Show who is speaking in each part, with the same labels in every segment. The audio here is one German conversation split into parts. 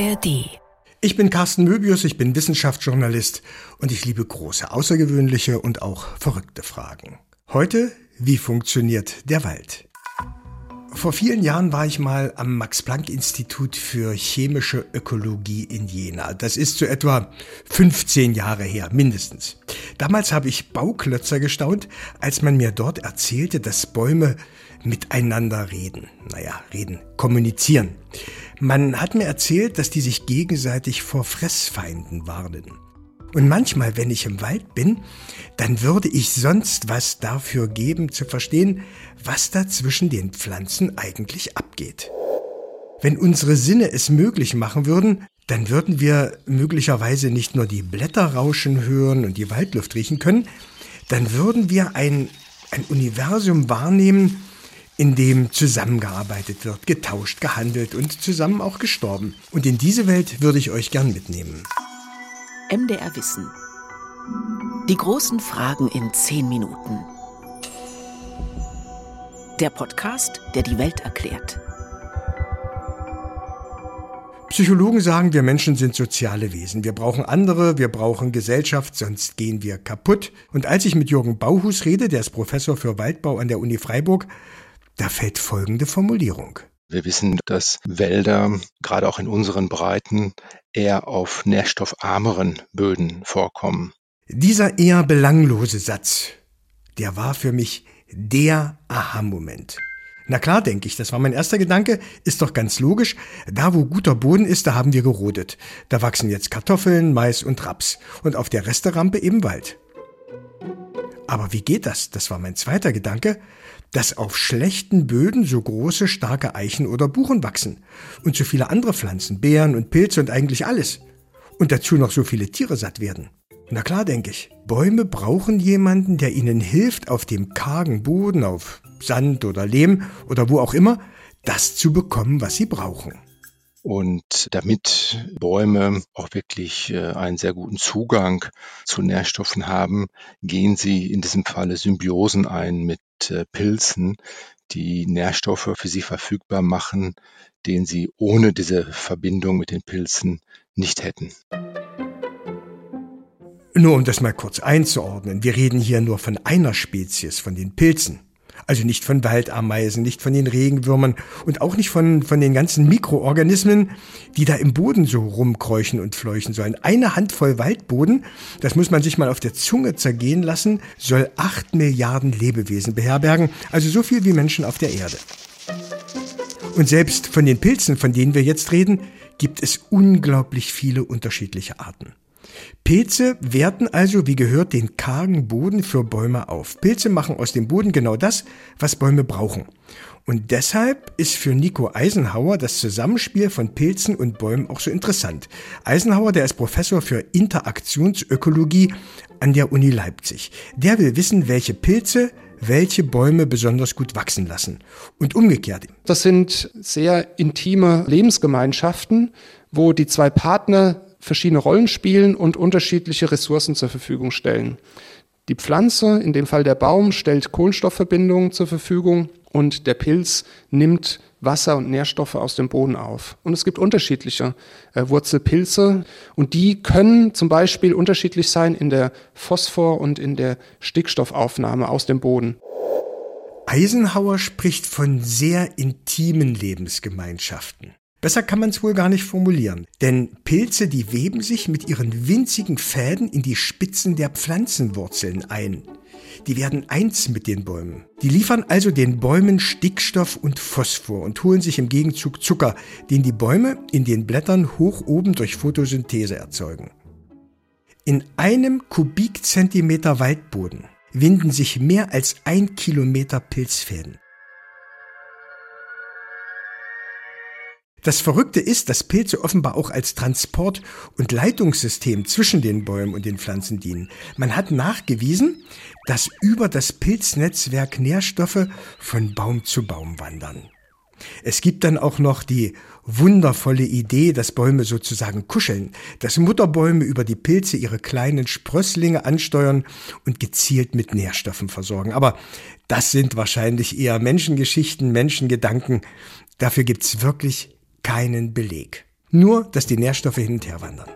Speaker 1: ARD.
Speaker 2: Ich bin Carsten Möbius, ich bin Wissenschaftsjournalist und ich liebe große, außergewöhnliche und auch verrückte Fragen. Heute, wie funktioniert der Wald? Vor vielen Jahren war ich mal am Max-Planck-Institut für chemische Ökologie in Jena. Das ist so etwa 15 Jahre her, mindestens. Damals habe ich Bauklötzer gestaunt, als man mir dort erzählte, dass Bäume miteinander reden. Naja, reden, kommunizieren. Man hat mir erzählt, dass die sich gegenseitig vor Fressfeinden warnen. Und manchmal, wenn ich im Wald bin, dann würde ich sonst was dafür geben zu verstehen, was da zwischen den Pflanzen eigentlich abgeht. Wenn unsere Sinne es möglich machen würden, dann würden wir möglicherweise nicht nur die Blätter rauschen hören und die Waldluft riechen können, dann würden wir ein, ein Universum wahrnehmen, in dem zusammengearbeitet wird, getauscht, gehandelt und zusammen auch gestorben. Und in diese Welt würde ich euch gern mitnehmen.
Speaker 1: MDR Wissen. Die großen Fragen in zehn Minuten. Der Podcast, der die Welt erklärt.
Speaker 2: Psychologen sagen, wir Menschen sind soziale Wesen. Wir brauchen andere, wir brauchen Gesellschaft, sonst gehen wir kaputt. Und als ich mit Jürgen Bauhus rede, der ist Professor für Waldbau an der Uni Freiburg, da fällt folgende Formulierung.
Speaker 3: Wir wissen, dass Wälder gerade auch in unseren Breiten eher auf nährstoffarmeren Böden vorkommen.
Speaker 2: Dieser eher belanglose Satz, der war für mich der Aha-Moment. Na klar, denke ich, das war mein erster Gedanke, ist doch ganz logisch. Da, wo guter Boden ist, da haben wir gerodet. Da wachsen jetzt Kartoffeln, Mais und Raps. Und auf der Resterampe eben Wald. Aber wie geht das? Das war mein zweiter Gedanke dass auf schlechten Böden so große, starke Eichen oder Buchen wachsen und so viele andere Pflanzen, Beeren und Pilze und eigentlich alles. Und dazu noch so viele Tiere satt werden. Na klar, denke ich. Bäume brauchen jemanden, der ihnen hilft, auf dem kargen Boden, auf Sand oder Lehm oder wo auch immer, das zu bekommen, was sie brauchen.
Speaker 3: Und damit Bäume auch wirklich äh, einen sehr guten Zugang zu Nährstoffen haben, gehen sie in diesem Falle Symbiosen ein mit äh, Pilzen, die Nährstoffe für sie verfügbar machen, den sie ohne diese Verbindung mit den Pilzen nicht hätten.
Speaker 2: Nur um das mal kurz einzuordnen, wir reden hier nur von einer Spezies, von den Pilzen. Also nicht von Waldameisen, nicht von den Regenwürmern und auch nicht von, von den ganzen Mikroorganismen, die da im Boden so rumkräuchen und fleuchen sollen. Eine Handvoll Waldboden, das muss man sich mal auf der Zunge zergehen lassen, soll acht Milliarden Lebewesen beherbergen, also so viel wie Menschen auf der Erde. Und selbst von den Pilzen, von denen wir jetzt reden, gibt es unglaublich viele unterschiedliche Arten. Pilze werten also, wie gehört, den kargen Boden für Bäume auf. Pilze machen aus dem Boden genau das, was Bäume brauchen. Und deshalb ist für Nico Eisenhauer das Zusammenspiel von Pilzen und Bäumen auch so interessant. Eisenhauer, der ist Professor für Interaktionsökologie an der Uni Leipzig. Der will wissen, welche Pilze welche Bäume besonders gut wachsen lassen. Und umgekehrt.
Speaker 4: Das sind sehr intime Lebensgemeinschaften, wo die zwei Partner verschiedene Rollen spielen und unterschiedliche Ressourcen zur Verfügung stellen. Die Pflanze, in dem Fall der Baum, stellt Kohlenstoffverbindungen zur Verfügung und der Pilz nimmt Wasser und Nährstoffe aus dem Boden auf. Und es gibt unterschiedliche äh, Wurzelpilze und die können zum Beispiel unterschiedlich sein in der Phosphor- und in der Stickstoffaufnahme aus dem Boden.
Speaker 2: Eisenhower spricht von sehr intimen Lebensgemeinschaften. Besser kann man es wohl gar nicht formulieren. Denn Pilze, die weben sich mit ihren winzigen Fäden in die Spitzen der Pflanzenwurzeln ein. Die werden eins mit den Bäumen. Die liefern also den Bäumen Stickstoff und Phosphor und holen sich im Gegenzug Zucker, den die Bäume in den Blättern hoch oben durch Photosynthese erzeugen. In einem Kubikzentimeter Waldboden winden sich mehr als ein Kilometer Pilzfäden. Das Verrückte ist, dass Pilze offenbar auch als Transport- und Leitungssystem zwischen den Bäumen und den Pflanzen dienen. Man hat nachgewiesen, dass über das Pilznetzwerk Nährstoffe von Baum zu Baum wandern. Es gibt dann auch noch die wundervolle Idee, dass Bäume sozusagen kuscheln, dass Mutterbäume über die Pilze ihre kleinen Sprösslinge ansteuern und gezielt mit Nährstoffen versorgen. Aber das sind wahrscheinlich eher Menschengeschichten, Menschengedanken. Dafür gibt's wirklich keinen Beleg. Nur, dass die Nährstoffe hin und her wandern.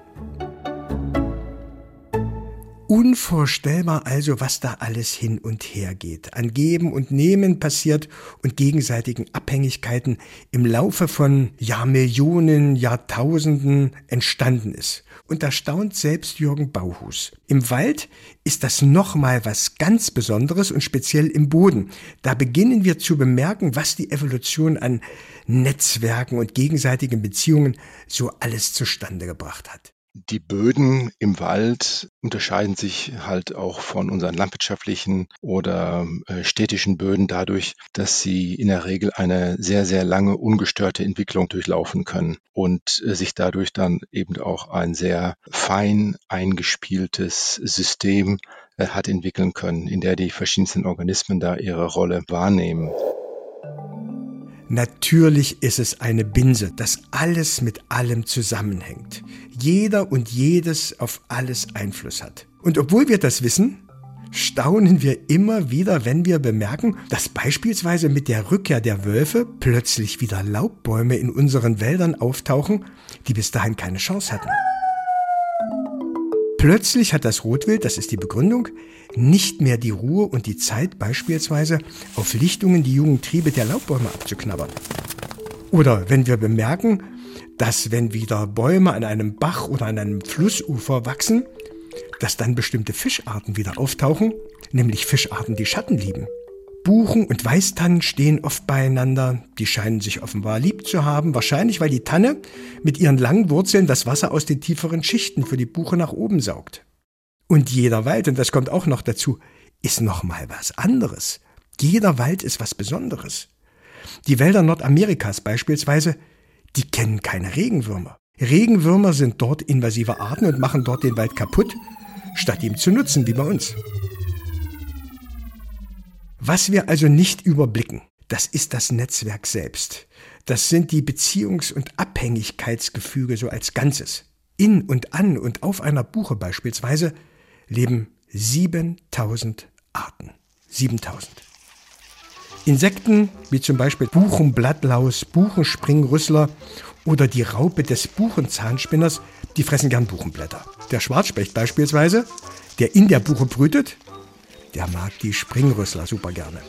Speaker 2: Unvorstellbar also, was da alles hin und her geht. An Geben und Nehmen passiert und gegenseitigen Abhängigkeiten im Laufe von Jahrmillionen, Jahrtausenden entstanden ist. Und da staunt selbst Jürgen Bauhus. Im Wald ist das nochmal was ganz Besonderes und speziell im Boden. Da beginnen wir zu bemerken, was die Evolution an Netzwerken und gegenseitigen Beziehungen so alles zustande gebracht hat.
Speaker 3: Die Böden im Wald unterscheiden sich halt auch von unseren landwirtschaftlichen oder äh, städtischen Böden dadurch, dass sie in der Regel eine sehr, sehr lange ungestörte Entwicklung durchlaufen können und äh, sich dadurch dann eben auch ein sehr fein eingespieltes System äh, hat entwickeln können, in der die verschiedensten Organismen da ihre Rolle wahrnehmen.
Speaker 2: Natürlich ist es eine Binse, dass alles mit allem zusammenhängt. Jeder und jedes auf alles Einfluss hat. Und obwohl wir das wissen, staunen wir immer wieder, wenn wir bemerken, dass beispielsweise mit der Rückkehr der Wölfe plötzlich wieder Laubbäume in unseren Wäldern auftauchen, die bis dahin keine Chance hatten. Plötzlich hat das Rotwild, das ist die Begründung, nicht mehr die Ruhe und die Zeit beispielsweise auf Lichtungen die jungen Triebe der Laubbäume abzuknabbern. Oder wenn wir bemerken, dass wenn wieder Bäume an einem Bach oder an einem Flussufer wachsen, dass dann bestimmte Fischarten wieder auftauchen, nämlich Fischarten, die Schatten lieben. Buchen und Weißtannen stehen oft beieinander. Die scheinen sich offenbar lieb zu haben. Wahrscheinlich, weil die Tanne mit ihren langen Wurzeln das Wasser aus den tieferen Schichten für die Buche nach oben saugt. Und jeder Wald, und das kommt auch noch dazu, ist nochmal was anderes. Jeder Wald ist was Besonderes. Die Wälder Nordamerikas beispielsweise, die kennen keine Regenwürmer. Regenwürmer sind dort invasive Arten und machen dort den Wald kaputt, statt ihm zu nutzen, wie bei uns. Was wir also nicht überblicken, das ist das Netzwerk selbst. Das sind die Beziehungs- und Abhängigkeitsgefüge so als Ganzes. In und an und auf einer Buche beispielsweise leben 7000 Arten. 7000. Insekten wie zum Beispiel Buchenblattlaus, Buchenspringrüssler oder die Raupe des Buchenzahnspinners, die fressen gern Buchenblätter. Der Schwarzspecht beispielsweise, der in der Buche brütet, der mag die Springrüssler super gerne.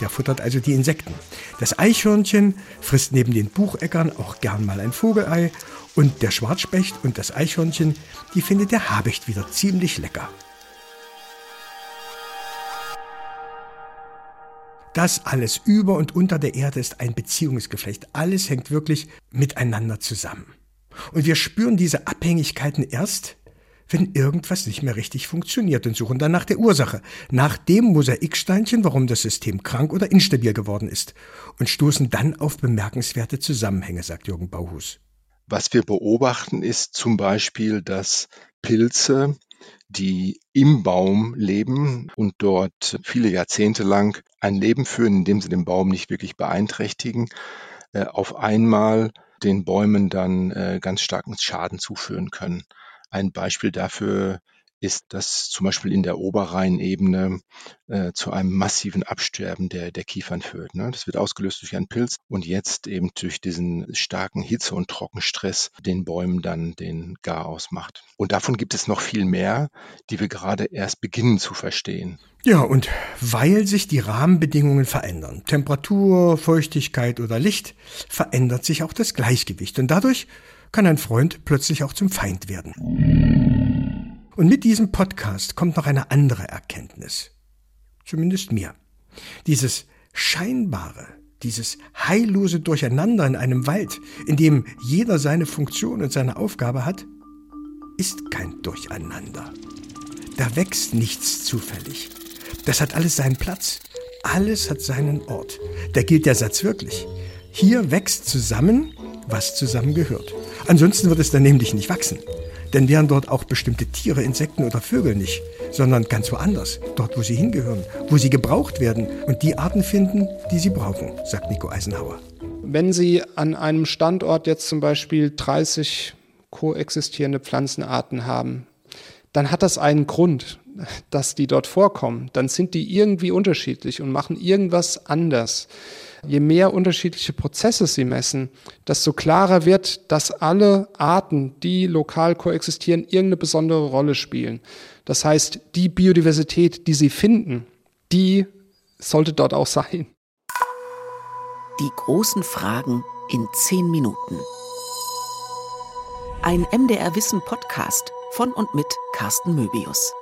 Speaker 2: Der futtert also die Insekten. Das Eichhörnchen frisst neben den Bucheckern auch gern mal ein Vogelei. Und der Schwarzspecht und das Eichhörnchen, die findet der Habicht wieder ziemlich lecker. Das alles über und unter der Erde ist ein Beziehungsgeflecht. Alles hängt wirklich miteinander zusammen. Und wir spüren diese Abhängigkeiten erst, wenn irgendwas nicht mehr richtig funktioniert und suchen dann nach der Ursache, nach dem Mosaiksteinchen, warum das System krank oder instabil geworden ist und stoßen dann auf bemerkenswerte Zusammenhänge, sagt Jürgen Bauhus.
Speaker 3: Was wir beobachten, ist zum Beispiel, dass Pilze, die im Baum leben und dort viele Jahrzehnte lang ein Leben führen, in dem sie den Baum nicht wirklich beeinträchtigen, äh, auf einmal den Bäumen dann äh, ganz starken Schaden zuführen können. Ein Beispiel dafür ist das zum Beispiel in der Oberrheinebene äh, zu einem massiven Absterben der, der Kiefern führt. Ne? Das wird ausgelöst durch einen Pilz und jetzt eben durch diesen starken Hitze- und Trockenstress den Bäumen dann den Garaus macht. Und davon gibt es noch viel mehr, die wir gerade erst beginnen zu verstehen.
Speaker 2: Ja, und weil sich die Rahmenbedingungen verändern, Temperatur, Feuchtigkeit oder Licht, verändert sich auch das Gleichgewicht. Und dadurch kann ein Freund plötzlich auch zum Feind werden. Und mit diesem Podcast kommt noch eine andere Erkenntnis. Zumindest mir. Dieses scheinbare, dieses heillose Durcheinander in einem Wald, in dem jeder seine Funktion und seine Aufgabe hat, ist kein Durcheinander. Da wächst nichts zufällig. Das hat alles seinen Platz. Alles hat seinen Ort. Da gilt der Satz wirklich. Hier wächst zusammen, was zusammengehört. Ansonsten wird es dann nämlich nicht wachsen. Denn wären dort auch bestimmte Tiere, Insekten oder Vögel nicht, sondern ganz woanders, dort wo sie hingehören, wo sie gebraucht werden und die Arten finden, die sie brauchen, sagt Nico Eisenhower.
Speaker 4: Wenn Sie an einem Standort jetzt zum Beispiel 30 koexistierende Pflanzenarten haben, dann hat das einen Grund, dass die dort vorkommen. Dann sind die irgendwie unterschiedlich und machen irgendwas anders. Je mehr unterschiedliche Prozesse sie messen, desto klarer wird, dass alle Arten, die lokal koexistieren, irgendeine besondere Rolle spielen. Das heißt, die Biodiversität, die sie finden, die sollte dort auch sein.
Speaker 1: Die großen Fragen in zehn Minuten. Ein MDR Wissen Podcast von und mit Carsten Möbius.